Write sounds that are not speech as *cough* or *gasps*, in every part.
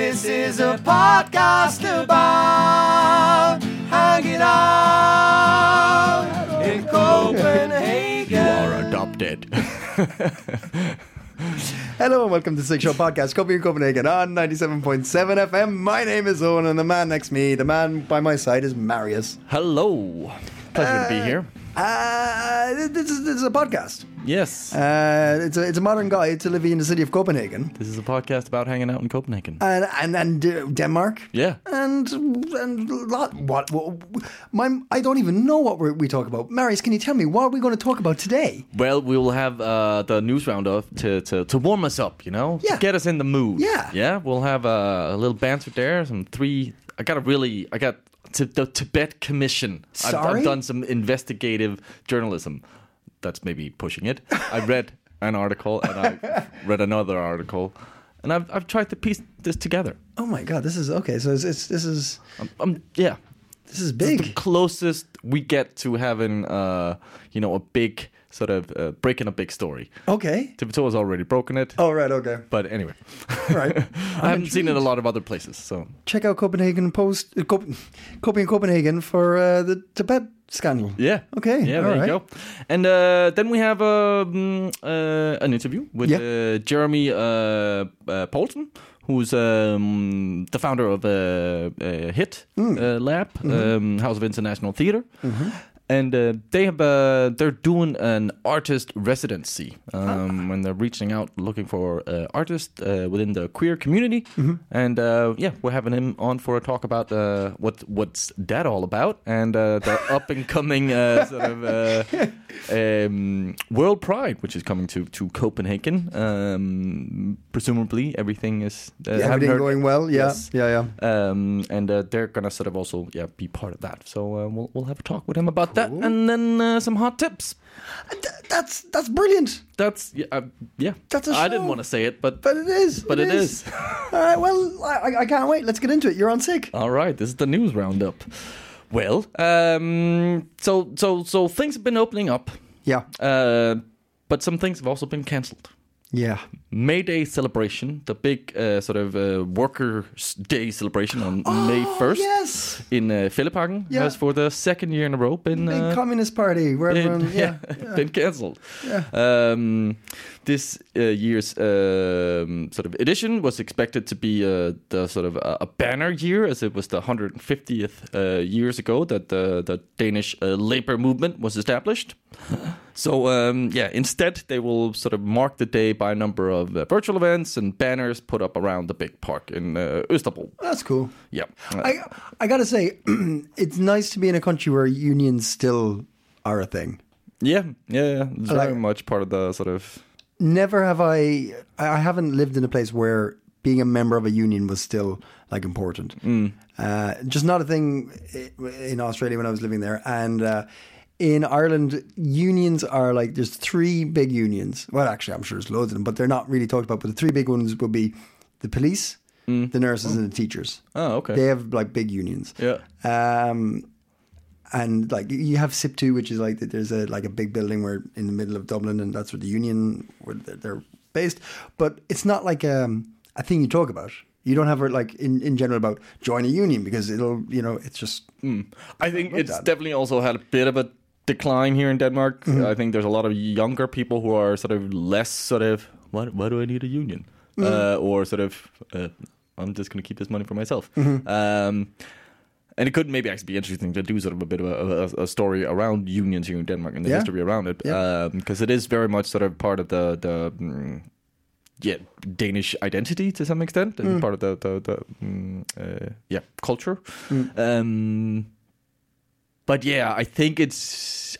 This is a podcast about hanging out in *laughs* Copenhagen. You are adopted. *laughs* Hello and welcome to Six Show Podcast, Copenhagen, in Copenhagen on 97.7 FM. My name is Owen and the man next to me, the man by my side is Marius. Hello. Pleasure to be uh, here. Uh, this, is, this is a podcast. Yes. Uh, it's, a, it's a modern guide to living in the city of Copenhagen this is a podcast about hanging out in Copenhagen. and, and, and uh, Denmark. yeah. And and lot what, what my I don't even know what we're, we talk about. Marius, can you tell me what are we going to talk about today? Well, we will have uh, the news roundup to, to, to warm us up, you know? Yeah. To get us in the mood. Yeah. Yeah. We'll have uh, a little banter there. Some three. I got a really. I got to the Tibet Commission. I've, Sorry? I've done some investigative journalism. That's maybe pushing it. I read an article and I *laughs* read another article. And I've, I've tried to piece this together. Oh my god, this is okay. So it's, it's this is Um, yeah. this is This is the big. closest we get to having, uh, you know, a big sort of uh, breaking a big story. Okay. Tipitou has already broken it, Oh right, okay. but anyway, *laughs* Right. *laughs* I haven't seen it a lot of other places. So check out Copenhagen Post, uh, Cop- Copenhagen, Copenhagen for uh, the Tibet scandal. yeah, Okay, yeah, all there right. you go. And uh, then we have um, uh, an interview with Yeah. uh, Jeremy uh, uh, Poulsen. Who's um, the founder of uh, uh, HIT Hmm. uh, Lab, Mm-hmm. um, House of International Theater, and uh, they have uh, they're doing an artist residency um, when they're reaching out looking for uh, artists uh, within the queer community Mm-hmm. and uh, yeah we're having him on for a talk about uh, what what's that all about and uh, the *laughs* up and coming uh, sort of uh, um, World Pride which is coming to to Copenhagen um, presumably everything is uh, Yeah, everything going well? Yeah, Yes. yeah, yeah. um, and uh, they're gonna sort of also yeah be part of that. So uh, we'll we'll have a talk with him about that, and then uh, some hot tips. Th- that's that's brilliant. That's yeah, uh, yeah. That's a I didn't want to say it, but But it is. But it is. *laughs* All right. Well, I, I can't wait. Let's get into it. You're on sick. all right. This is the news roundup. Well, um, so so so things have been opening up, Yeah. uh, but some things have also been cancelled. Yeah. May Day celebration, the big uh, sort of uh, Workers' Day celebration on May first Oh, Yes. in uh, Fælleparken, Yeah. has for the second year in a row been Big uh, Communist Party where everyone. *laughs* been, Yeah. been cancelled. Um, this uh, year's um, sort of edition was expected to be uh, the sort of a, a banner year, as it was the 150th uh, years ago that the, the Danish uh, labor movement was established. *laughs* So um, yeah, instead they will sort of mark the day by a number of uh, virtual events and banners put up around the big park in uh, Østerbro. That's cool. Yeah, Uh, I I gotta say, *clears throat* it's nice to be in a country where unions still are a thing. yeah, yeah, yeah. It's like very much part of the sort of Never have I. I haven't lived in a place where being a member of a union was still like important. Uh, just not a thing in Australia when I was living there, and. Uh, in Ireland, unions are like there's three big unions. Well, actually, I'm sure there's loads of them, but they're not really talked about. But the three big ones would be the police, the nurses, and the teachers. Oh, okay. They have like big unions. Yeah. Um, and like you have SIPTU, which is like there's a like a big building where in the middle of Dublin, and that's where the union where they're, based. But it's not like um, a thing you talk about. You don't have it like in, in general about join a union because it'll you know it's just I think it's that. definitely also had a bit of a decline here in Denmark. Mm-hmm. I think there's a lot of younger people who are sort of less sort of what why do I need a union? Mm-hmm. Uh, or sort of uh, I'm just going to keep this money for myself. Mm-hmm. Um, and it could maybe actually be interesting to do sort of a bit of a, a, a story around unions here in Denmark and the Yeah. history around it, Yeah. because it is very much sort of part of the the mm, yeah Danish identity to some extent and part of the the, the mm, uh, yeah culture. Um, but yeah, I think it's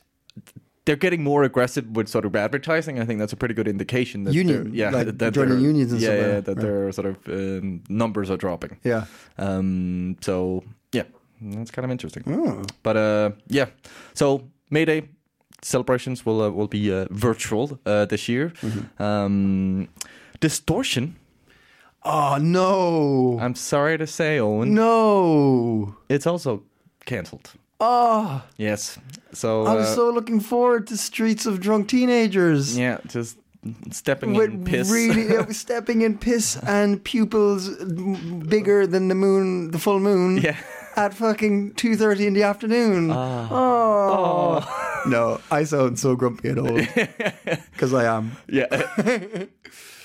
they're getting more aggressive with sort of advertising. I think that's a pretty good indication that Union, yeah, like that joining their- unions and yeah, yeah, that, right. their sort of um, numbers are dropping. Yeah. Um, so that's kind of interesting. Oh. But uh, yeah, so May Day celebrations will uh, will be uh, virtual uh, this year. Mm-hmm. Um, Distortion. Oh no. I'm sorry to say, Owen, no. it's also cancelled. Oh, Yes. So I was uh, so looking forward to Streets of Drunk Teenagers. yeah, just stepping With in piss. really *laughs* stepping in piss and pupils bigger than the moon, the full moon. Yeah. At fucking two thirty in the afternoon. oh. No, I sound so grumpy and old because *laughs* I am. Yeah. *laughs*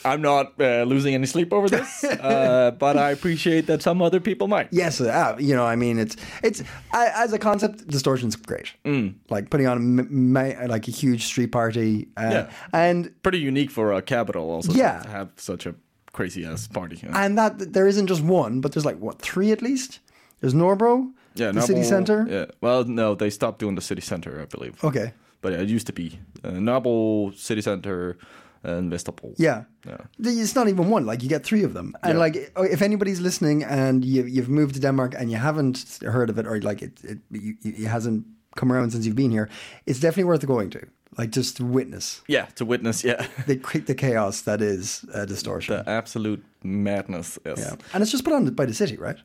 I'm not uh, losing any sleep over this, uh, *laughs* but I appreciate that some other people might. Yes, uh, you know, I mean, it's it's I, as a concept, distortion's great. Mm. Like putting on a m- ma- like a huge street party, uh, Yeah. and Pretty unique for a capital, also. Yeah. To have such a crazy ass party. you know. and that there isn't just one, but there's like what three at least. There's Nørrebro, yeah, the city center. Yeah. Well, no, they stopped doing the city center, I believe. Okay, But yeah, it used to be uh, Nørrebro City Center and Vesterbro. yeah. Yeah. It's not even one. Like you get three of them, and Yeah. like if anybody's listening and you, you've moved to Denmark and you haven't heard of it, or like it, it, you, it hasn't come around since you've been here, it's definitely worth going to. Like just to witness Yeah, to witness, yeah, *laughs* the the chaos that is uh, distortion. the absolute madness. Yes. Yeah, and it's just put on by the city, right?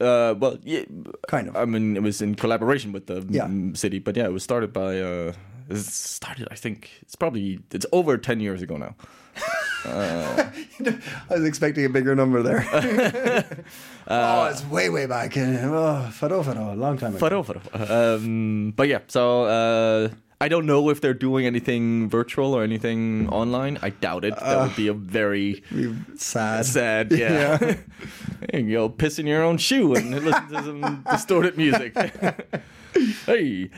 Uh, well, yeah, Kind of. I mean, it was in collaboration with the Yeah. city, but yeah, it was started by. Uh, it started, I think it's probably it's over ten years ago now. *laughs* I was expecting a bigger number there. *laughs* oh, it's way, way back. Uh, Oh, faro, faro, a long time ago. Faro, faro. Um, but yeah, so uh, I don't know if they're doing anything virtual or anything online. I doubt it. That would be a very Sad. sad. *laughs* Yeah, There you go, piss in your own shoe and listen to some distorted music. *laughs* hey,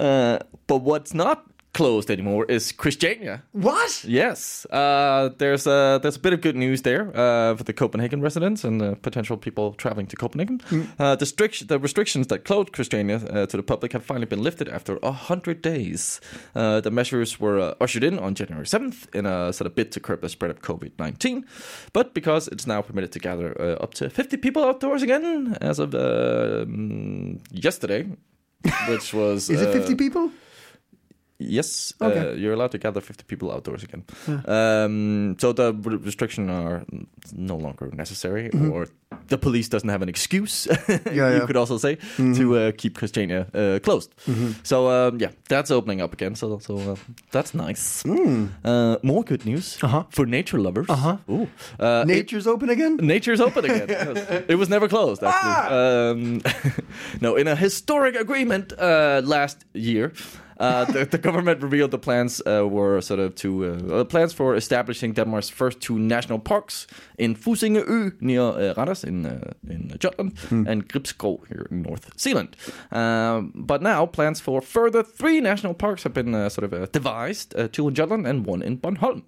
uh, but what's not closed anymore is Christiania. What? Yes, uh, there's a there's a bit of good news there uh, for the Copenhagen residents and uh, potential people traveling to Copenhagen. Uh, the, strict, the restrictions that closed Christiania uh, to the public have finally been lifted after a hundred days. Uh, the measures were uh, ushered in on January 7th in a sort of bid to curb the spread of COVID 19, but because it's now permitted to gather uh, up to 50 people outdoors again as of uh, mm, yesterday. Which was *laughs* Is it uh, 50 people? Yes, Okay. uh, you're allowed to gather 50 people outdoors again. Um, so the re- restriction are no longer necessary, or the police doesn't have an excuse. *laughs* Yeah, you yeah. could also say to uh, keep Christiania uh, closed. So um, yeah, that's opening up again. So so uh, that's nice. Uh, more good news Uh-huh. for nature lovers. Uh-huh. Ooh, uh, it- Nature's open again? Nature's open again. *laughs* Yes. It was never closed, actually. Um, *laughs* no, in a historic agreement uh, last year, uh, the, the government revealed the plans uh, were sort of to uh, uh, plans for establishing Denmark's first two national parks in Fussingø near uh, Randers in uh, in Jutland and Gribskov here in North Zealand. Um, but now plans for further three national parks have been uh, sort of uh, devised: uh, two in Jutland and one in Bornholm.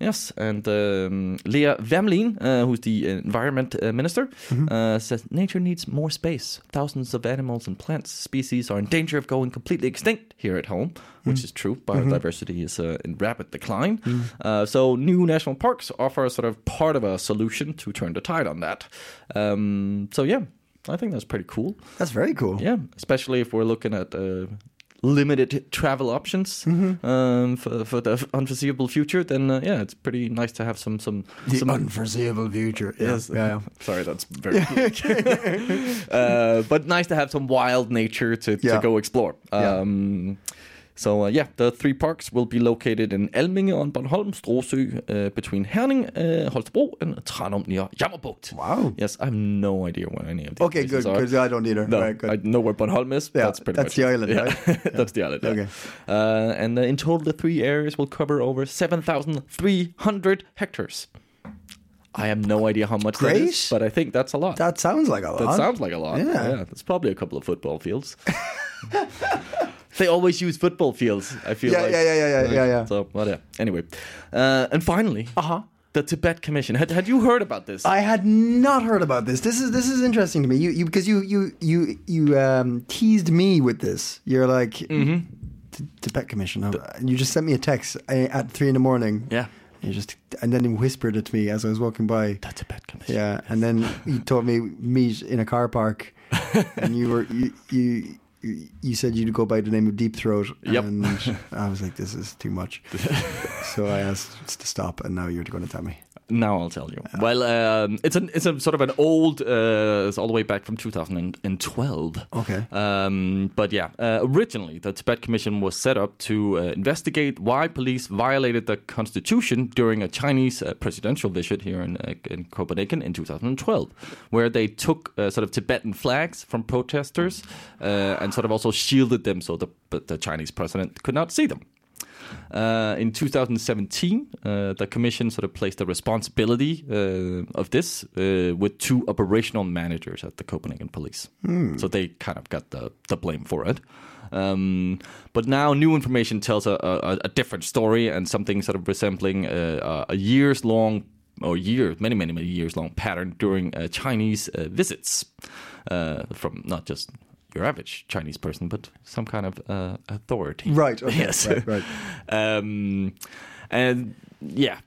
Yes, and um, Lea Wermelin, uh, who's the environment uh, minister, uh, says nature needs more space. Thousands of animals and plant species are in danger of going completely extinct here at home, which is true. Biodiversity is uh, in rapid decline. Uh, so new national parks offer sort of part of a solution to turn the tide on that. Um, so yeah, I think that's pretty cool. That's very cool. Yeah, especially if we're looking at uh, limited travel options um, for, for the unforeseeable future, then uh, yeah, it's pretty nice to have some some The some. unforeseeable future. Yeah. Yes. yeah, yeah. *laughs* Sorry, that's *laughs* very. *laughs* uh, but nice to have some wild nature to, to go explore. Yeah. So uh, yeah, the three parks will be located in Alminge on Bornholm, Stråsø uh, between Herning, uh, Holstebro, and Tranum near Jammerbugt. Wow. Yes, I have no idea where any of these Okay, good, because I don't either. No, Right, good. I know where Bornholm is. Yeah, that's pretty that's much the island, Yeah. right? *laughs* that's the island. Yeah. Okay. Uh, and uh, in total, the three areas will cover over seven thousand three hundred hectares. I have no idea how much that Great. is, but I think that's a lot. that sounds like a lot. That sounds like a lot. Yeah. yeah that's probably a couple of football fields. *laughs* *laughs* they always use football fields. I feel Yeah, like. yeah, yeah, yeah, yeah, yeah, yeah. So, well, yeah. Anyway, uh, and finally, Uh huh. the Tibet Commission. Had had you heard about this? I had not heard about this. This is this is interesting to me. You, you because you you you you um, teased me with this. You're like Mm-hmm. "T- Tibet Commission, and you just sent me a text uh, at three in the morning. Yeah. you just and then he whispered it to me as I was walking by. the Tibet Commission. Yeah, and then he told me meet in a car park, *laughs* and you were you you. You- said you'd go by the name of Deep Throat, Yep. and *laughs* I was like, "This is too much." *laughs* so I asked to stop, and now you're going to tell me. Now I'll tell you. Well, um, it's an it's a sort of an old. Uh, it's all the way back from 2012. Okay. Um, but yeah, uh, originally the Tibet Commission was set up to uh, investigate why police violated the constitution during a Chinese uh, presidential visit here in, uh, in Copenhagen in 2012, where they took uh, sort of Tibetan flags from protesters uh, and sort of also shielded them so the, the Chinese president could not see them. Uh, in 2017, uh, the commission sort of placed the responsibility uh, of this uh, with two operational managers at the Copenhagen police. So they kind of got the, the blame for it. Um, but now new information tells a, a, a different story and something sort of resembling uh, a years long or years, many, many, many years long pattern during uh, Chinese uh, visits uh, from not just your average Chinese person, but some kind of uh, authority. Right. Okay. *laughs* Yes. Right. right. um, and yeah.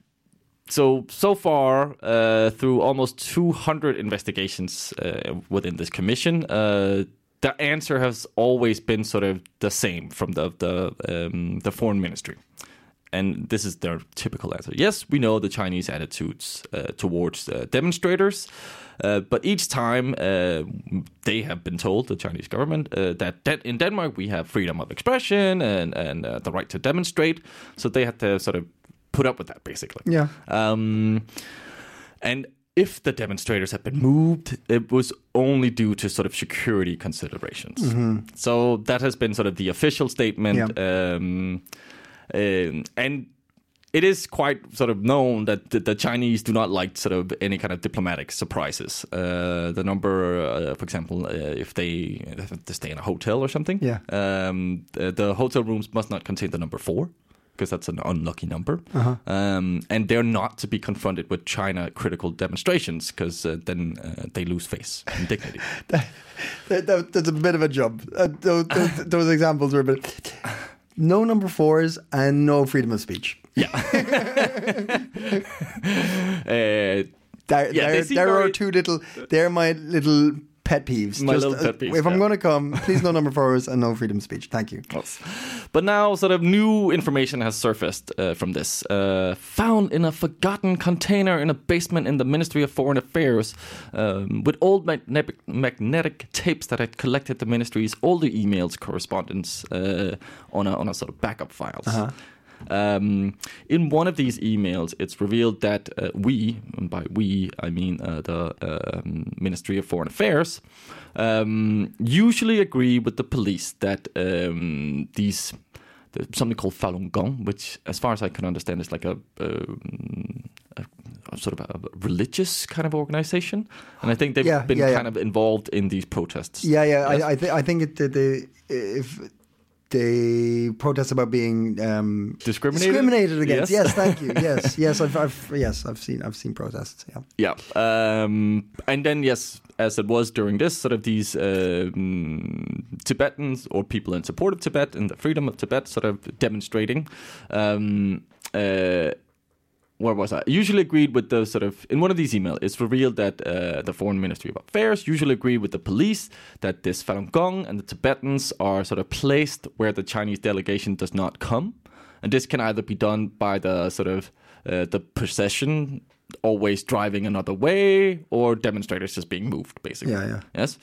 So so far, uh, through almost 200 investigations uh, within this commission, uh, the answer has always been sort of the same from the the um, the foreign ministry, and this is their typical answer. Yes, we know the Chinese attitudes uh, towards uh, demonstrators. Uh, but each time uh, they have been told, the Chinese government, uh, that, that in Denmark we have freedom of expression and, and uh, the right to demonstrate. So they had to sort of put up with that, basically. Yeah. Um, and if the demonstrators had been moved, it was only due to sort of security considerations. So that has been sort of the official statement. Um, um, and it is quite sort of known that the, Chinese do not like sort of any kind of diplomatic surprises. Uh, the number, uh, for example, uh, if they if they stay in a hotel or something, Yeah. um, the, the hotel rooms must not contain the number four because that's an unlucky number. Um, and they're not to be confronted with China critical demonstrations because uh, then uh, they lose face and dignity. *laughs* That, that, that's a bit of a jump. Uh, those, those, *laughs* those examples were a bit. No number fours and no freedom of speech. *laughs* *laughs* Uh, There, Yeah, there, there are two little. They're my little pet peeves. My little uh, pet peeves, If I'm going to come, please no *laughs* number fours and no freedom of speech. Thank you. Yes. But now, sort of new information has surfaced uh, from this. Uh, found in a forgotten container in a basement in the Ministry of Foreign Affairs, um, with old magnetic, magnetic tapes that had collected the ministry's older emails correspondence uh, on a on a sort of backup files. Um, in one of these emails, it's revealed that uh, we, and by we I mean uh, the um, Ministry of Foreign Affairs, um, usually agree with the police that um, these something called Falun Gong, which, as far as I can understand, is like a, um, a, a sort of a religious kind of organization, and I think they've Yeah, been yeah, yeah. kind of involved in these protests. Yeah, yeah. Yes? I, I, th- I think it, they if they protest about being um, Discriminated? discriminated against. Yes. Yes, thank you. *laughs* Yes, yes. I've, I've yes, I've seen I've seen protests. Yeah. Yeah. Um, and then, yes, as it was during this, sort of these um, Tibetans or people in support of Tibet and the freedom of Tibet sort of demonstrating. Um, uh, where was I? Usually agreed with the sort of in one of these emails. It's revealed that uh, the Foreign Ministry of Affairs usually agree with the police that this Falun Gong and the Tibetans are sort of placed where the Chinese delegation does not come, and this can either be done by the sort of uh, the procession always driving another way, or demonstrators just being moved, basically. Yeah, yeah. Yes.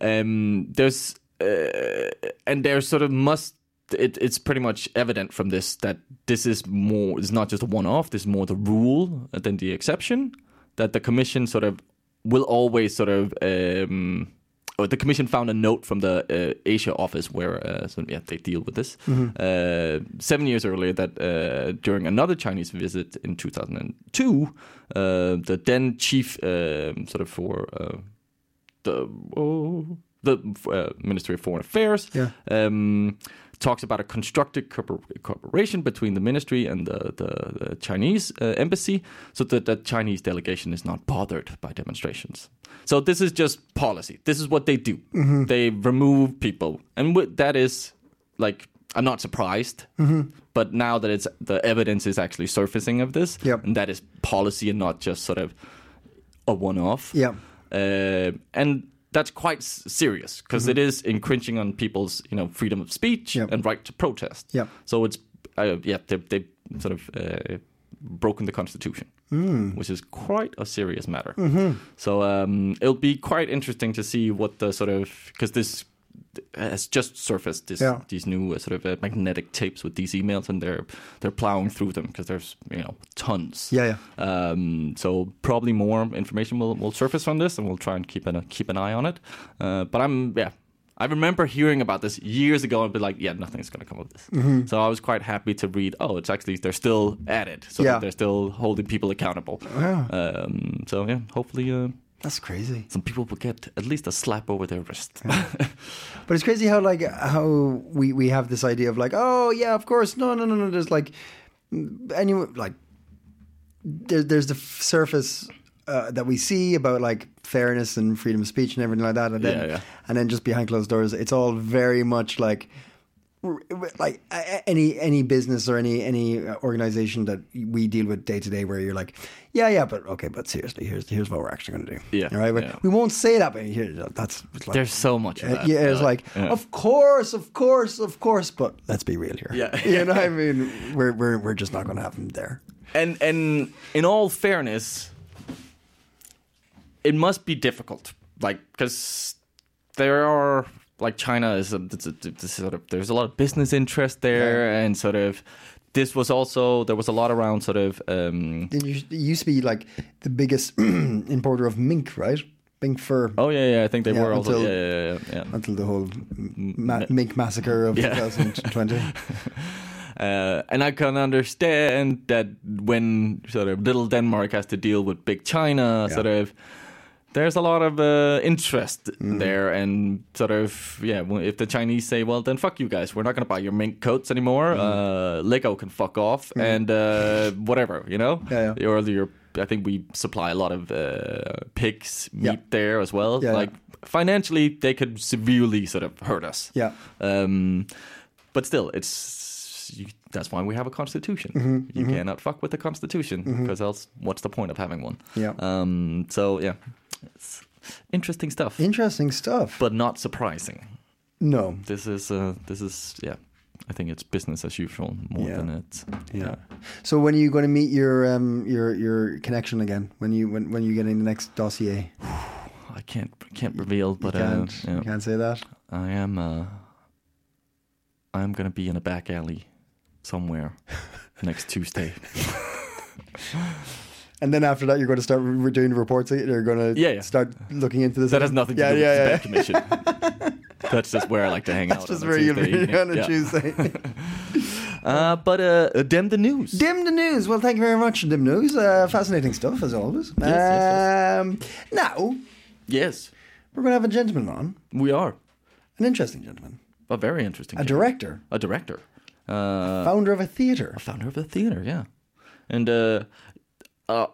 Um, there's uh, and there sort of must it, it's pretty much evident from this that this is more it's not just a one-off this is more the rule than the exception that the commission sort of will always sort of um, or the commission found a note from the uh, Asia office where uh, so, yeah, they deal with this uh, seven years earlier that uh, during another Chinese visit in 2002 uh, the then chief um, sort of for uh, the oh, the uh, Ministry of Foreign Affairs Yeah. um, talks about a constructive corpor- cooperation between the ministry and the, the, the Chinese uh, embassy, so that the Chinese delegation is not bothered by demonstrations. So this is just policy. This is what they do. They remove people, and that is like I'm not surprised. But now that it's the evidence is actually surfacing of this, Yep. and that is policy and not just sort of a one-off. Yeah. Uh, and that's quite serious because is infringing on people's you know freedom of speech Yep. and right to protest. Yep. So it's uh, yeah they they sort of uh, broken the constitution, which is quite a serious matter. So um, it'll be quite interesting to see what the sort of because this has just surfaced this Yeah. these new uh, sort of uh, magnetic tapes with these emails and they're they're plowing through them because there's you know tons Yeah, um, so probably more information will, will surface from this, and we'll try and keep an keep an eye on it. Uh, but I'm yeah, I remember hearing about this years ago and be like, yeah, nothing's going to come of this. Mm-hmm. So I was quite happy to read. Oh, it's actually they're still at it, so Yeah. they're still holding people accountable. Um, so yeah, hopefully. Uh, That's crazy. some people will get at least a slap over their wrist. But it's crazy how like how we we have this idea of like oh yeah of course no no no no there's like anyway like there, there's the f- surface uh, that we see about like fairness and freedom of speech and everything like that and then Yeah, yeah. and then just behind closed doors it's all very much like like any any business or any any uh, organization that we deal with day to day where you're like yeah yeah but okay but seriously here's here's what we're actually going to do Yeah, all right yeah. we won't say that but here that's like, There's so much of that. yeah, it's like, yeah. of course, of course, of course, but let's be real here. Yeah. *laughs* you know, what I *laughs* mean, we're we're we're just not going to have them there. and and in all fairness, it must be difficult, like because there are like China is a, it's a, it's sort of there's a lot of business interest there, and sort of this was also there was a lot around sort of um, it used to be like the biggest *clears throat* importer of mink, right? Mink fur. oh yeah yeah I think they Yeah, were also until- yeah yeah yeah. yeah. Until the whole ma- mink massacre of *laughs* Yeah. 2020. *laughs* Uh, and I can understand that when sort of little Denmark has to deal with big China, sort of, there's a lot of uh, interest Mm. there, and sort of, yeah, if the Chinese say, well, then fuck you guys, we're not going to buy your mink coats anymore, Mm. uh, Lego can fuck off, and uh, whatever, you know? Yeah, yeah. Or your, I think we supply a lot of uh, pigs meat Yeah. there as well. Yeah, yeah. like, financially, they could severely sort of hurt us. Yeah. Um, but still, it's you, that's why we have a constitution. Mm-hmm, you cannot fuck with the constitution because else, what's the point of having one? Yeah. Um. So yeah, it's interesting stuff, Interesting stuff. but not surprising. no. This is uh, this is yeah. I think it's business as usual more Yeah. than it. Yeah. So when are you going to meet your um your your connection again? When you when when you get in the next dossier? *sighs* I can't can't reveal, but you uh, can't yeah. you can't say that. I am uh, I'm gonna be in a back alley somewhere *laughs* next Tuesday. *laughs* And then after that, you're going to start re- doing reports. You're going to Yeah, yeah. start looking into this. That has nothing to yeah, do yeah, with the yeah. Tibet Commission. *laughs* That's just where I like to hang That's out. just on a where you'll be on a. Tuesday. *laughs* Uh, but uh, dim the news. Dim the news. Well, thank you very much, Dim News. Uh, fascinating stuff as always. yes, yes. Um, now Yes, we're going to have a gentleman on, we are an interesting gentleman, a very interesting. a director, A director. Uh, founder of a theater. A founder of a theater. Yeah, and uh,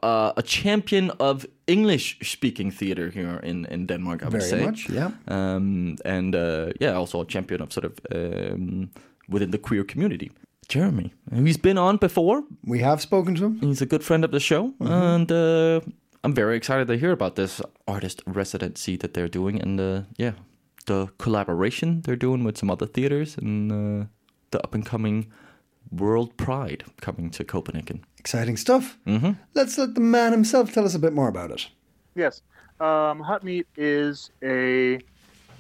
uh, a champion of English-speaking theater here in in Denmark. I would Very say. much, yeah. Um, and uh, yeah, also a champion of sort of um, within the queer community. Jeremy, he's been on before. We have spoken to him. He's a good friend of the show, Mm-hmm. and uh, I'm very excited to hear about this artist residency that they're doing, and uh, yeah, the collaboration they're doing with some other theaters, and uh, the up and coming World Pride coming to Copenhagen. Exciting stuff. Mm-hmm. Let's let the man himself tell us a bit more about it. Yes. Um, Hot Meat is a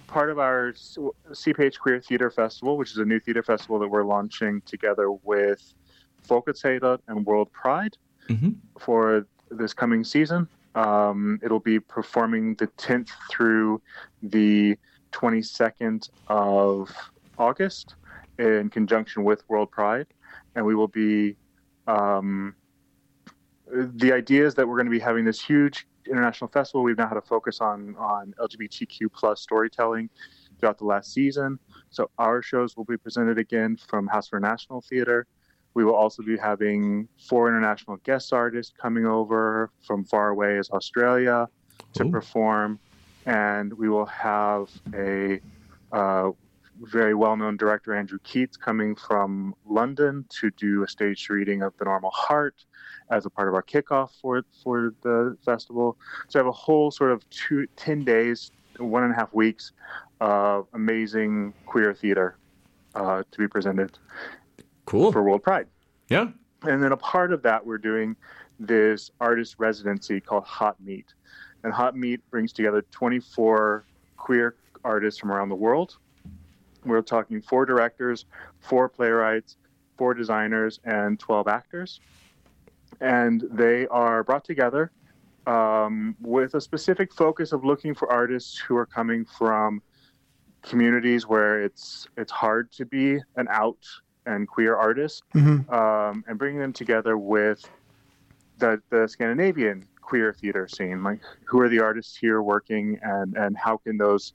part of our CPH Queer Theater Festival, which is a new theater festival that we're launching together with Folketeater and World Pride for this coming season. Um, it'll be performing the 10th through the 22nd of August in conjunction with World Pride. And we will be um, the idea is that we're going to be having this huge international festival. We've now had a focus on on LGBTQ plus storytelling throughout the last season. So our shows will be presented again from House of International Theater. We will also be having four international guest artists coming over from far away as Australia to Ooh. perform, and we will have a uh, very well-known director Andrew Keates coming from London to do a staged reading of The Normal Heart as a part of our kickoff for for the festival. So I have a whole sort of two, 10 days, one and a half weeks of amazing queer theater uh, to be presented Cool. for World Pride. Yeah. And then a part of that, we're doing this artist residency called Hot Meat. And Hot Meat brings together 24 queer artists from around the world. We're talking four directors, four playwrights, four designers, and 12 actors. And they are brought together um, with a specific focus of looking for artists who are coming from communities where it's it's hard to be an out and queer artist um, and bringing them together with the, the Scandinavian queer theater scene. Like, who are the artists here working, and and how can those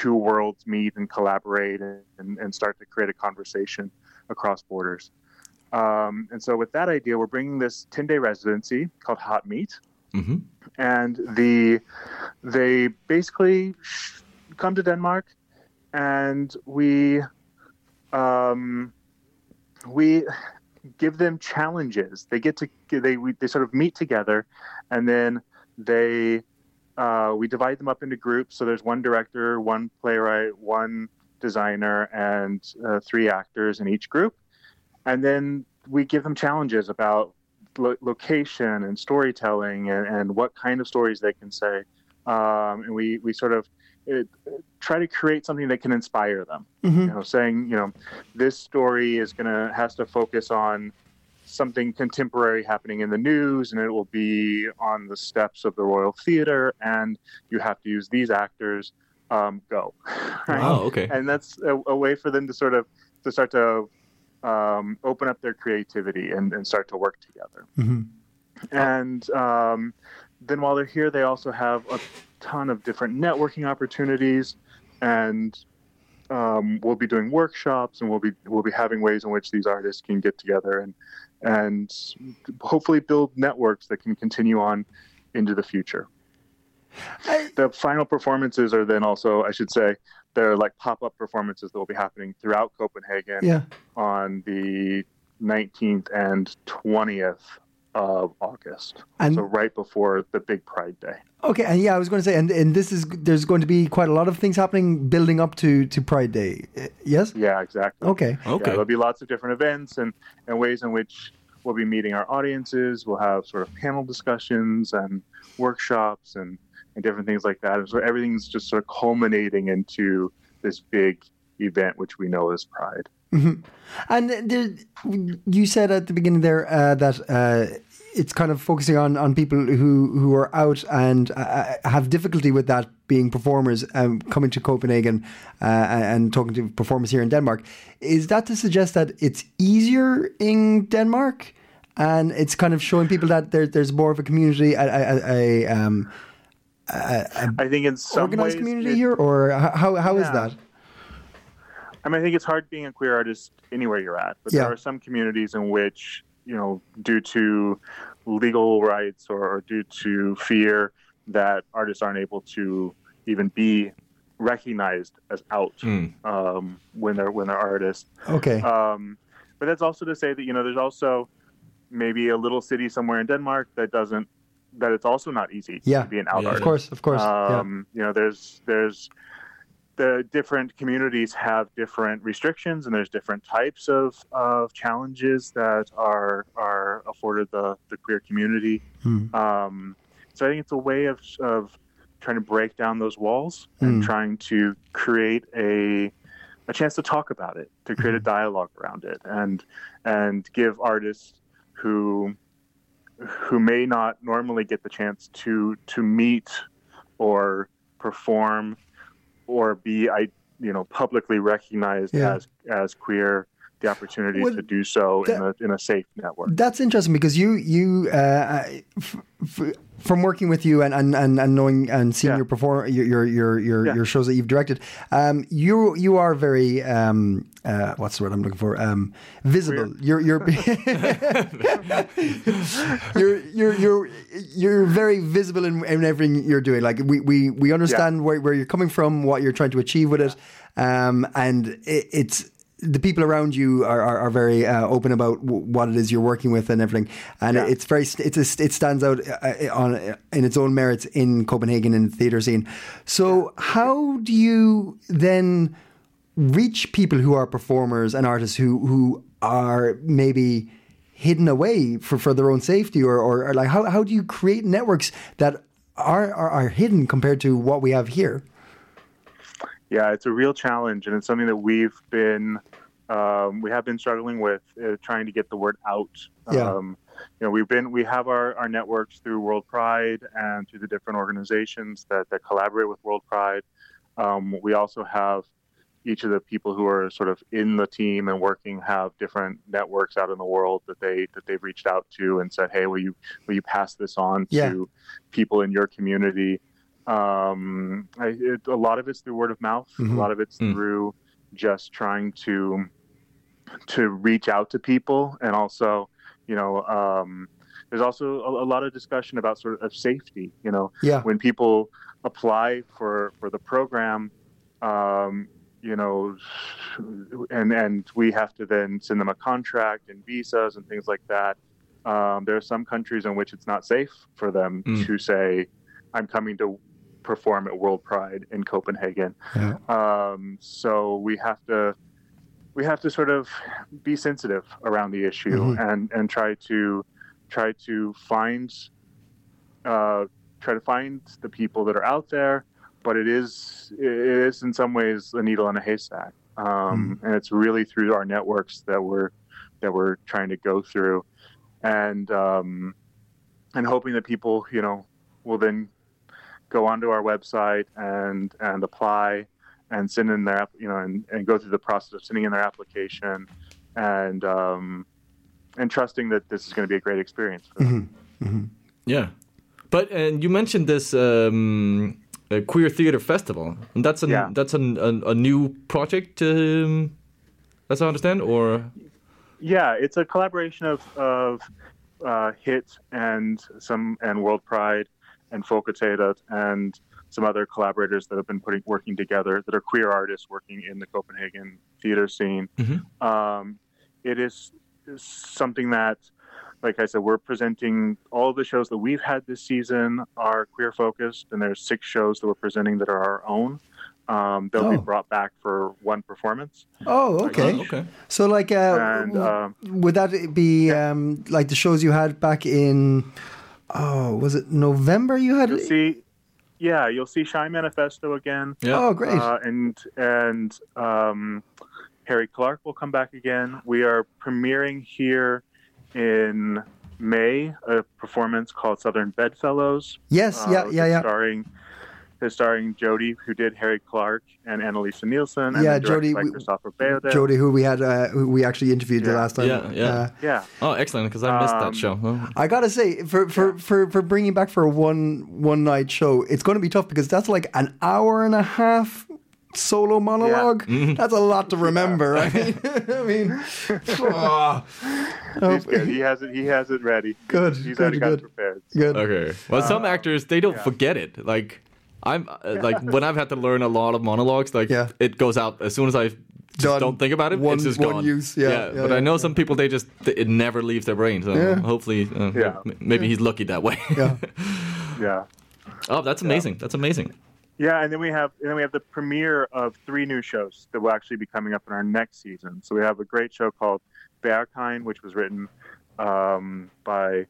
two worlds meet and collaborate and, and start to create a conversation across borders. Um, and so, with that idea, we're bringing this 10 day residency called Hot Meat. Mm-hmm. And the they basically sh- come to Denmark, and we um, we give them challenges. They get to they we, they sort of meet together, and then they uh, we divide them up into groups. So there's one director, one playwright, one designer, and uh, three actors in each group, and then we give them challenges about lo- location and storytelling and, and what kind of stories they can say, um, and we we sort of it, try to create something that can inspire them. You know, saying you know this story is gonna has to focus on something contemporary happening in the news and it will be on the steps of the royal theater and you have to use these actors um, go *laughs* Right? Wow. Okay. and that's a, a way for them to sort of to start to um, open up their creativity and, and start to work together and um, then while they're here they also have a ton of different networking opportunities and um, we'll be doing workshops and we'll be we'll be having ways in which these artists can get together and and hopefully build networks that can continue on into the future. the final performances are then also, I should say, they're like pop-up performances that will be happening throughout Copenhagen Yeah. on the 19th and 20th of August. And- so right before the big Pride Day. Okay, and yeah, I was going to say, and and this is there's going to be quite a lot of things happening building up to to Pride Day. Uh, Yes. Yeah, exactly. Okay. Yeah, Okay. there'll be lots of different events and, and ways in which we'll be meeting our audiences. We'll have sort of panel discussions and workshops and, and different things like that. And so everything's just sort of culminating into this big event, which we know is Pride. And there, you said at the beginning there uh, that uh, it's kind of focusing on, on people who, who are out and uh, have difficulty with that being performers um, coming to Copenhagen uh, and talking to performers here in Denmark. Is that to suggest that it's easier in Denmark? And it's kind of showing people that there, there's more of a community, a, a, a, um, I think in some organized ways community it- here, or how how is Yeah. that? I mean, I think it's hard being a queer artist anywhere you're at, but Yeah. there are some communities in which, you know, due to legal rights or, or due to fear, that artists aren't able to even be recognized as out um, when they're when they're artists. Okay. Um, but that's also to say that you know there's also maybe a little city somewhere in Denmark that doesn't that it's also not easy Yeah. to be an out Yeah. of course, of course. yeah. Um, You know, there's there's the different communities have different restrictions, and there's different types of, of challenges that are are afforded the the queer community. Hmm. Um, so I think it's a way of of trying to break down those walls and hmm. trying to create a a chance to talk about it, to create a hmm. dialogue around it, and and give artists who who may not normally get the chance to to meet or perform or be I you know publicly recognized Yeah. as as queer the opportunity Well, to do so in a in a safe network. That's interesting because you you uh, f- f- from working with you and and, and, and knowing and seeing Yeah. your perform your your your your, Yeah. your shows that you've directed, um, you you are very um, uh, what's the word I'm looking for? Um, visible. You're you're *laughs* you're you're you're you're very visible in, in everything you're doing. Like we we we understand where where you're coming from, what you're trying to achieve with it, um, and it, it's the people around you are, are, are very uh, open about w- what it is you're working with and everything, and Yeah. it's very it's a, it stands out uh, on in its own merits in Copenhagen in the theater scene. So how do you then reach people who are performers and artists who who are maybe hidden away for, for their own safety or, or, or like how, how do you create networks that are, are are hidden compared to what we have here? Yeah, it's a real challenge, and it's something that we've been um, we have been struggling with uh, trying to get the word out. Yeah. Um, you know, we've been we have our, our networks through World Pride and through the different organizations that, that collaborate with World Pride. Um, we also have each of the people who are sort of in the team and working have different networks out in the world that they that they've reached out to and said, hey, will you will you pass this on Yeah. to people in your community? Um, I, it, a lot of it's through word of mouth. Mhm. A lot of it's Mm. through just trying to to reach out to people, and also, you know, um, there's also a, a lot of discussion about sort of, of safety. You know, Yeah. when people apply for for the program, um, you know, and and we have to then send them a contract and visas and things like that. Um, there are some countries in which it's not safe for them Mm. to say, "I'm coming to perform at World Pride in Copenhagen." Yeah. Um, so we have to we have to sort of be sensitive around the issue Mhm. and and try to try to find uh, try to find the people that are out there. But it is it is in some ways a needle in a haystack, um, and it's really through our networks that we're that we're trying to go through, and um, and hoping that people you know will then go onto our website and and apply and send in their app- you know and, and go through the process of sending in their application and um, and trusting that this is going to be a great experience for them. Yeah, but and you mentioned this um, queer theater festival, and that's an, Yeah. that's an, an, a new project. Um, as I understand, or Yeah, it's a collaboration of of uh, HIT and some and World Pride and Folketeater and some other collaborators that have been putting working together that are queer artists working in the Copenhagen theater scene. Um, it is, is something that, like I said, we're presenting all the shows that we've had this season are queer focused, and there's six shows that we're presenting that are our own. Um, they'll Oh. be brought back for one performance. Oh, okay. Oh, okay. So, like, uh, And, um, would that be um, like the shows you had back in? Oh, was it November? You had You'll see, yeah, you'll see Shy Manifesto again. yeah, Oh, great. Uh, and and um, Harry Clarke will come back again. We are premiering here in May a performance called Southern Bedfellows. yes, uh, yeah, yeah, yeah. Starring, is starring Jodie, who did Harry Clarke, and Annalisa Nielsen. And Yeah, then Jodie, we- Christopher Beode. Jodie, who we had, uh, who we actually interviewed the last time. Yeah, yeah. Uh, Yeah, Oh, excellent! Because I missed that Um, show. Oh. I gotta say, for for, for for bringing back for a one one night show, it's going to be tough because that's like an hour and a half solo monologue. Mm-hmm. That's a lot to remember. I mean, *laughs* I mean, *laughs* oh. He has it. He has it ready. Good, He's good, already got good. it prepared. good. Okay. Well, some actors they don't forget it. Like I'm uh, *laughs* like when I've had to learn a lot of monologues, like Yeah. it goes out as soon as I just don't think about it. One- it's just one gone. use, yeah, yeah, but yeah, I know yeah. some people they just it never leaves their brain. So Yeah. hopefully, uh, Yeah. m- maybe he's lucky that way. Yeah. *laughs* Yeah. oh, that's amazing. That's amazing. Yeah, and then we have and then we have the premiere of three new shows that will actually be coming up in our next season. So we have a great show called Berghain, which was written um, by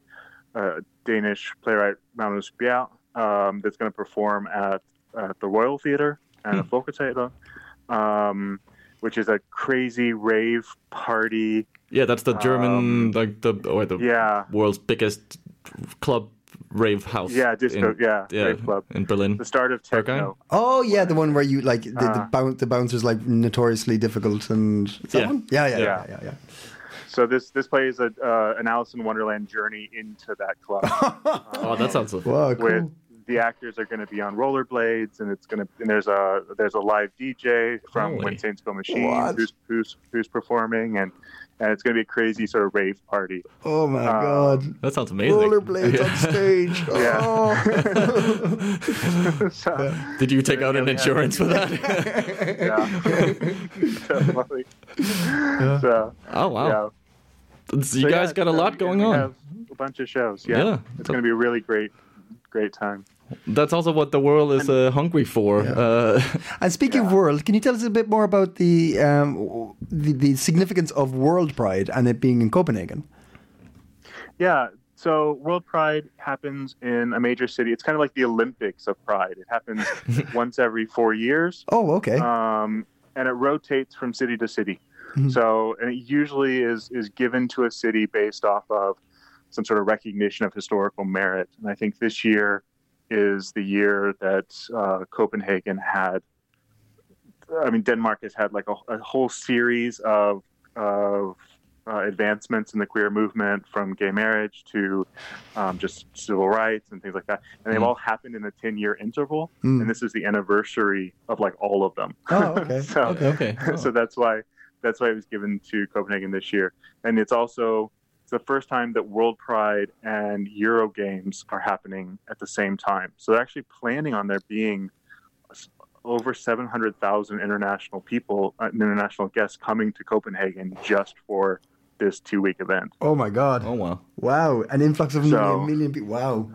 uh, Danish playwright Magnus Bjerg, um, that's going to perform at, at the Royal Theatre and the Folketeater, um, which is a crazy rave party. Yeah, that's the German like the or the Um, Yeah, world's biggest club rave house. Yeah, disco. in- yeah, rave club. in Berlin. The start of Berghain? techno. Oh yeah, the one where you like the the, Ah. boun- the bouncers like notoriously difficult and is that Yeah. one? Yeah, yeah, yeah, Yeah. yeah, yeah. So this this plays a uh, an Alice in Wonderland journey into that club. *laughs* Oh, that sounds. Wow, cool. with the actors are going to be on rollerblades, and it's going to and there's a there's a live DJ from Holy. When Saints Go Machine What? who's who's who's performing, and and it's going to be a crazy sort of rave party. oh my uh, god. That sounds amazing. Rollerblades on stage. *laughs* Yeah. Oh. *laughs* *laughs* so, Did you take out an insurance for that? yeah, definitely. So oh wow. yeah, So you So, guys yeah, got a lot we- going we on. Have a bunch of shows. Yeah, Yeah. it's going to be really great great time. That's also what the world is uh, hungry for. Uh, And speaking of world, can you tell us a bit more about the, um, the the significance of World Pride and it being in Copenhagen? Yeah. So World Pride happens in a major city. It's kind of like the Olympics of Pride. It happens *laughs* once every four years, Oh, okay. um, and it rotates from city to city. So, and it usually is is given to a city based off of some sort of recognition of historical merit. And I think this year is the year that uh, Copenhagen had. I mean, Denmark has had like a, a whole series of of uh, advancements in the queer movement, from gay marriage to um, just civil rights and things like that, and they've all happened in a ten year interval. And this is the anniversary of like all of them. oh, *laughs* okay. so, okay. okay. Oh. *laughs* so that's why that's why it was given to Copenhagen this year, and it's also the first time that World Pride and Euro Games are happening at the same time. So they're actually planning on there being over 700,000 international people, uh, international guests coming to Copenhagen just for this two week event. Oh my God. Oh wow. Wow. An influx of So- a million people. Wow.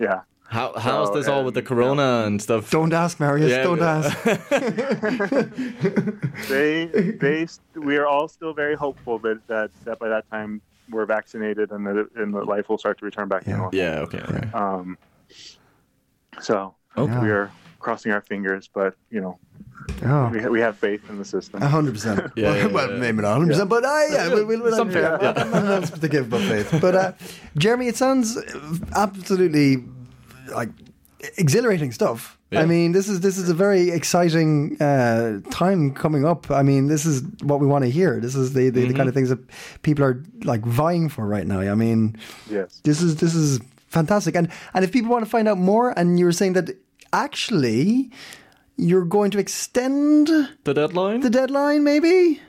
Yeah. How how's So, this all with the corona and stuff? Don't ask, Marius. Yeah, don't yeah. ask. *laughs* They they we are all still very hopeful that that, that by that time we're vaccinated and that it, and that life will start to return back to Yeah. normal. Yeah. Okay. okay. Um, so Okay. we are crossing our fingers, but you know Oh. we, we have faith in the system. A hundred percent. Yeah, *laughs* yeah, Well, yeah. maybe not hundred percent, but uh, yeah, we'll, we'll, we'll, Some faith, yeah, yeah. nothing else to give but faith. But uh, Jeremy, it sounds absolutely like exhilarating stuff. Yeah. I mean, this is this is a very exciting uh, time coming up. I mean, this is what we want to hear. This is the, the, the kind of things that people are like vying for right now. I mean, Yes. this is this is fantastic. And and if people want to find out more, and you were saying that actually you're going to extend The deadline. the deadline, maybe.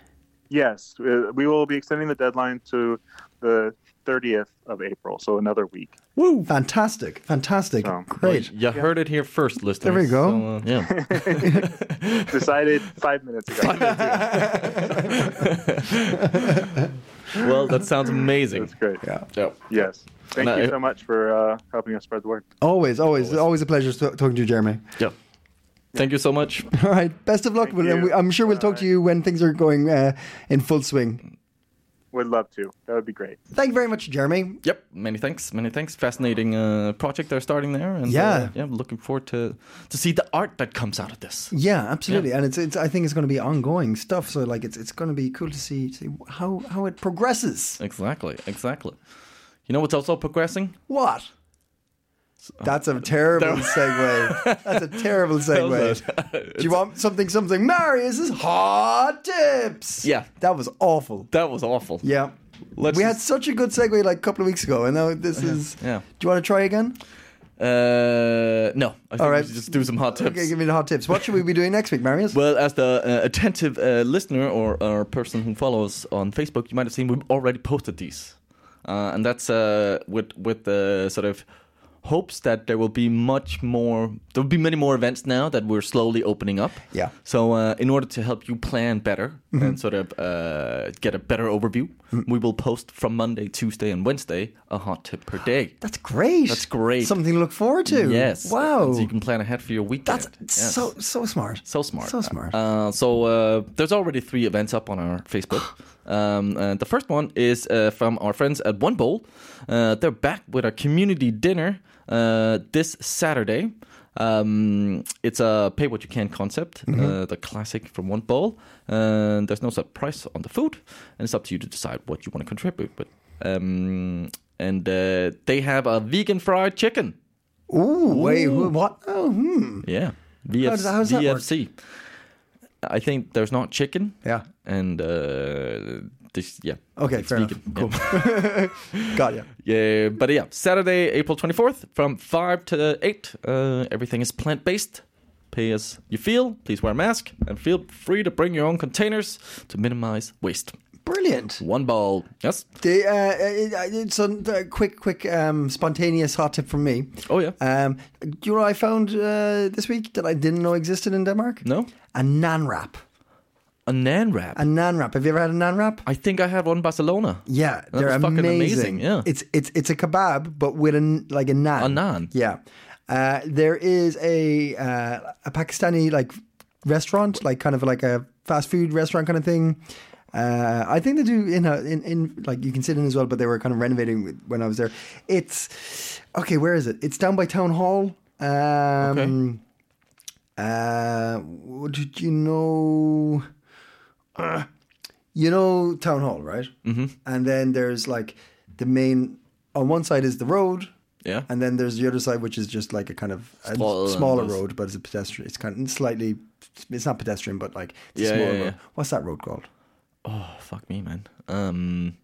Yes, uh, we will be extending the deadline to the 30th of April, so another week. Woo! Fantastic, fantastic, Oh, great. You heard it here first, listeners. There we go. So, uh, *laughs* yeah. Decided five minutes ago. *laughs* well, that sounds amazing. That's great. Yeah. Yeah. Yes. Thank And you so much for uh, helping us spread the word. Always, always, always a pleasure talking to you, Jeremy. Yeah. Thank you so much. *laughs* All right, best of luck. Thank with it. you. I'm sure we'll talk to you when things are going uh, in full swing. Would love to. That would be great. Thank you very much, Jeremy. Yep. Many thanks. Many thanks. Fascinating uh, project they're starting there. And, Yeah. Uh, yeah. I'm looking forward to to see the art that comes out of this. Yeah, absolutely, and it's, it's I think it's going to be ongoing stuff. So like it's it's going to be cool to see see how how it progresses. Exactly. Exactly. You know what's also progressing? What? That's a terrible segue. *laughs* That's a terrible segue. *laughs* Do you want something? Something? Marius's hot tips. Yeah. that was awful. That was awful. Yeah. Let's we had such a good segue like a couple of weeks ago, and now this is. Yeah. Do you want to try again? Uh, no. I think All right. we should just do some hot tips. Okay, give me the hot tips. What should we be doing next week, Marius? Well, as the uh, attentive uh, listener or, or person who follows on Facebook, you might have seen we've already posted these, uh, and that's uh, with with the sort of hopes that there will be much more. There will be many more events now that we're slowly opening up. Yeah. So, uh, in order to help you plan better and sort of uh, get a better overview, we will post from Monday, Tuesday, and Wednesday a hot tip per day. *gasps* That's great. That's great. Something to look forward to. Yes. Wow. So you can plan ahead for your weekend. That's Yes. so so smart. So smart. So smart. Uh, so uh, there's already three events up on our Facebook. *gasps* Um, and the first one is uh, from our friends at One Bowl. Uh, they're back with a community dinner uh, this Saturday. Um, it's a pay what you can concept, uh, the classic from One Bowl. And there's no set price on the food, and it's up to you to decide what you want to contribute. But um, and uh, they have a vegan fried chicken. Ooh, wait, wh- what? Oh, hmm. Yeah, VF- does- how does that work? VFC. I think there's not chicken. Yeah. and uh, this yeah. Okay, it's fair enough. vegan. Cool. Yeah. *laughs* Got you. Yeah, but yeah, Saturday, April 24th from 5 to 8. Uh, everything is plant based. Pay as you feel. Please wear a mask and feel free to bring your own containers to minimize waste. Brilliant. One Bowl. Yes. The, uh, uh, uh, so, the quick, quick, um, spontaneous hot tip from me. Oh, yeah. Um, do you know what I found uh, this week that I didn't know existed in Denmark? No? A nan wrap. A nan wrap. A nan wrap. Have you ever had a nan wrap? I think I had one in Barcelona. Yeah, That they're fucking amazing, yeah. it's it's it's a kebab, but with a like a nan. A naan. Yeah. Uh, there is a uh, a Pakistani like restaurant, like kind of like a fast food restaurant kind of thing. Uh, I think they do in a in, in like you can sit in as well, but they were kind of renovating when I was there. It's okay. Where is it? It's down by town hall. Um, Okay. Uh, what did you know? Uh, you know town hall, right? Mm-hmm. And then there's like the main. On one side is the road. Yeah. And then there's the other side, which is just like a kind of a Small and smaller road, but it's a pedestrian. It's kind of slightly. It's not pedestrian, but like it's Yeah, a smaller yeah, road. What's that road called? Oh, fuck me, man. Um,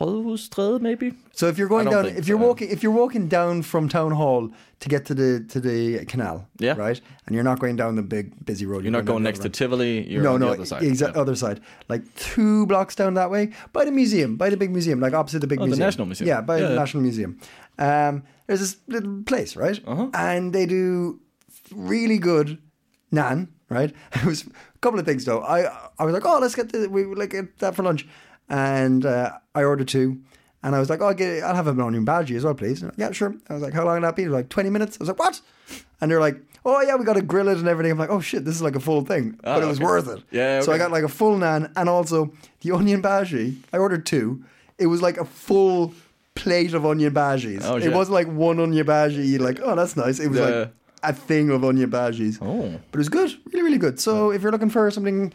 Rådhusstræde, maybe? So if you're going down, if you're so. walking, if you're walking down from town hall to get to the to the canal, Yeah. right, and you're not going down the big busy road, You're not going down next the to Tivoli. You're no, on no, the other side. exact Yeah. other side, like two blocks down that way, by the museum, by the big museum, like opposite the big Oh, the museum, National Museum. Yeah, by Yeah, the yeah. National Museum. Um, there's this little place, right, Uh-huh. and they do really good naan, right? *laughs* It was a couple of things though. I I was like, oh, let's get the, we like get that for lunch, and uh, I ordered two. And I was like, oh, I'll, get, I'll have a onion bhaji as well, please. And, yeah, sure. I was like, how long will that be? They were like, 20 minutes. I was like, what? And they're like, oh, yeah, we got to grill it and everything. I'm like, oh, shit, this is like a full thing. but it was Ah, okay. worth it. Yeah, So I got like a full naan and also the onion bhaji. I ordered two. It was like a full plate of onion bhajis. Oh, it wasn't like one onion. You're like, oh, that's nice. It was Yeah. like a thing of onion bhajis. Oh. But it was good. Really, really good. So if you're looking for something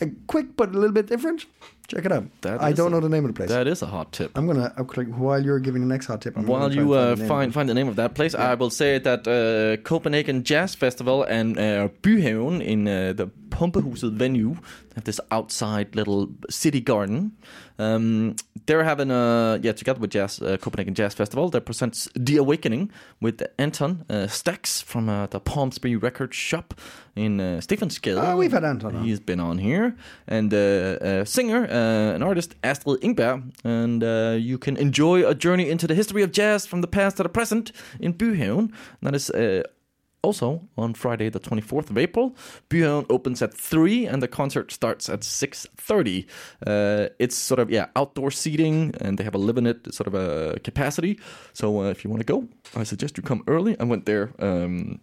like quick but a little bit different, check it out. That I don't a- know the name of the place. That is a hot tip. I'm gonna I'm gonna- while you're giving the next hot tip. I'm While you and uh, the name of find find the name of that place, I will say that uh, Copenhagen Jazz Festival and uh, Byhaven in uh, the Pumpehuset venue have this outside little city garden. Um, they're having a yeah together with Jazz uh, Copenhagen Jazz Festival that presents The Awakening with Anton uh, Stax from uh, the Palm Springs Record Shop in uh, Stephenskade. Oh, we've had Anton on. He's been on here, and uh, a singer, uh, an artist, Astrid Engberg, and uh, you can enjoy a journey into the history of jazz from the past to the present in Byhaven. That is. Also on Friday, the 24th of April, Byhaven opens at 3 and the concert starts at 6.30. Uh, it's sort of, yeah, outdoor seating and they have a limited sort of a capacity. So uh, if you want to go, I suggest you come early. I went there um,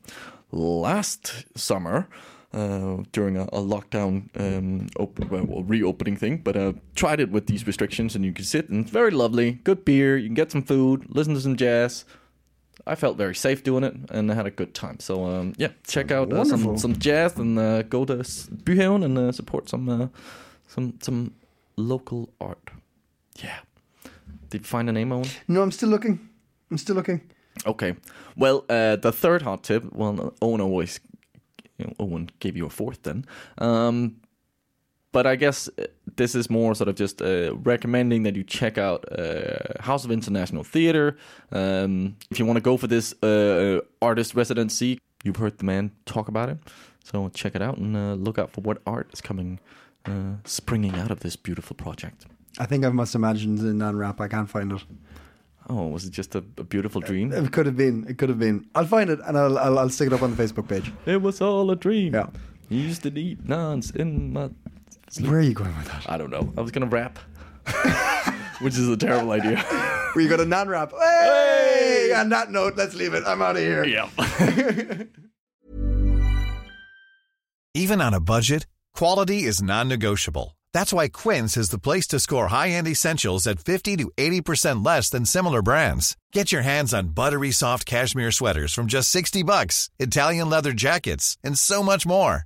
last summer uh, during a, a lockdown um, well, reopening thing, but uh, tried it with these restrictions, and you can sit and it's very lovely. Good beer, you can get some food, listen to some jazz. I felt very safe doing it, and I had a good time. So um, yeah, check out uh, some some jazz and uh, go to S- and uh, support some uh, some some local art. Yeah. Did you find a name, Owen? No, I'm still looking. I'm still looking. Okay. Well, uh, the third hot tip. Well, Owen always, you know, Owen gave you a fourth then. Um, but I guess uh, this is more sort of just uh, recommending that you check out uh, House of International Theater. Um, if you want to go for this uh, artist residency, you've heard the man talk about it. So check it out and uh, look out for what art is coming, uh, springing out of this beautiful project. I think I must imagine the non rap. I can't find it. Oh, was it just a, a beautiful dream? It could have been. It could have been. I'll find it and I'll, I'll I'll stick it up on the Facebook page. It was all a dream. Yeah. You used to eat nuns in my. Where are you going with that? I don't know. I was gonna rap, *laughs* which is a terrible idea. *laughs* Were you going to non rap? Hey! On that note, let's leave it. I'm out of here. yeah. *laughs* Even on a budget, quality is non-negotiable. That's why Quince is the place to score high-end essentials at 50 to 80% less than similar brands. Get your hands on buttery soft cashmere sweaters from just 60 bucks, Italian leather jackets, and so much more.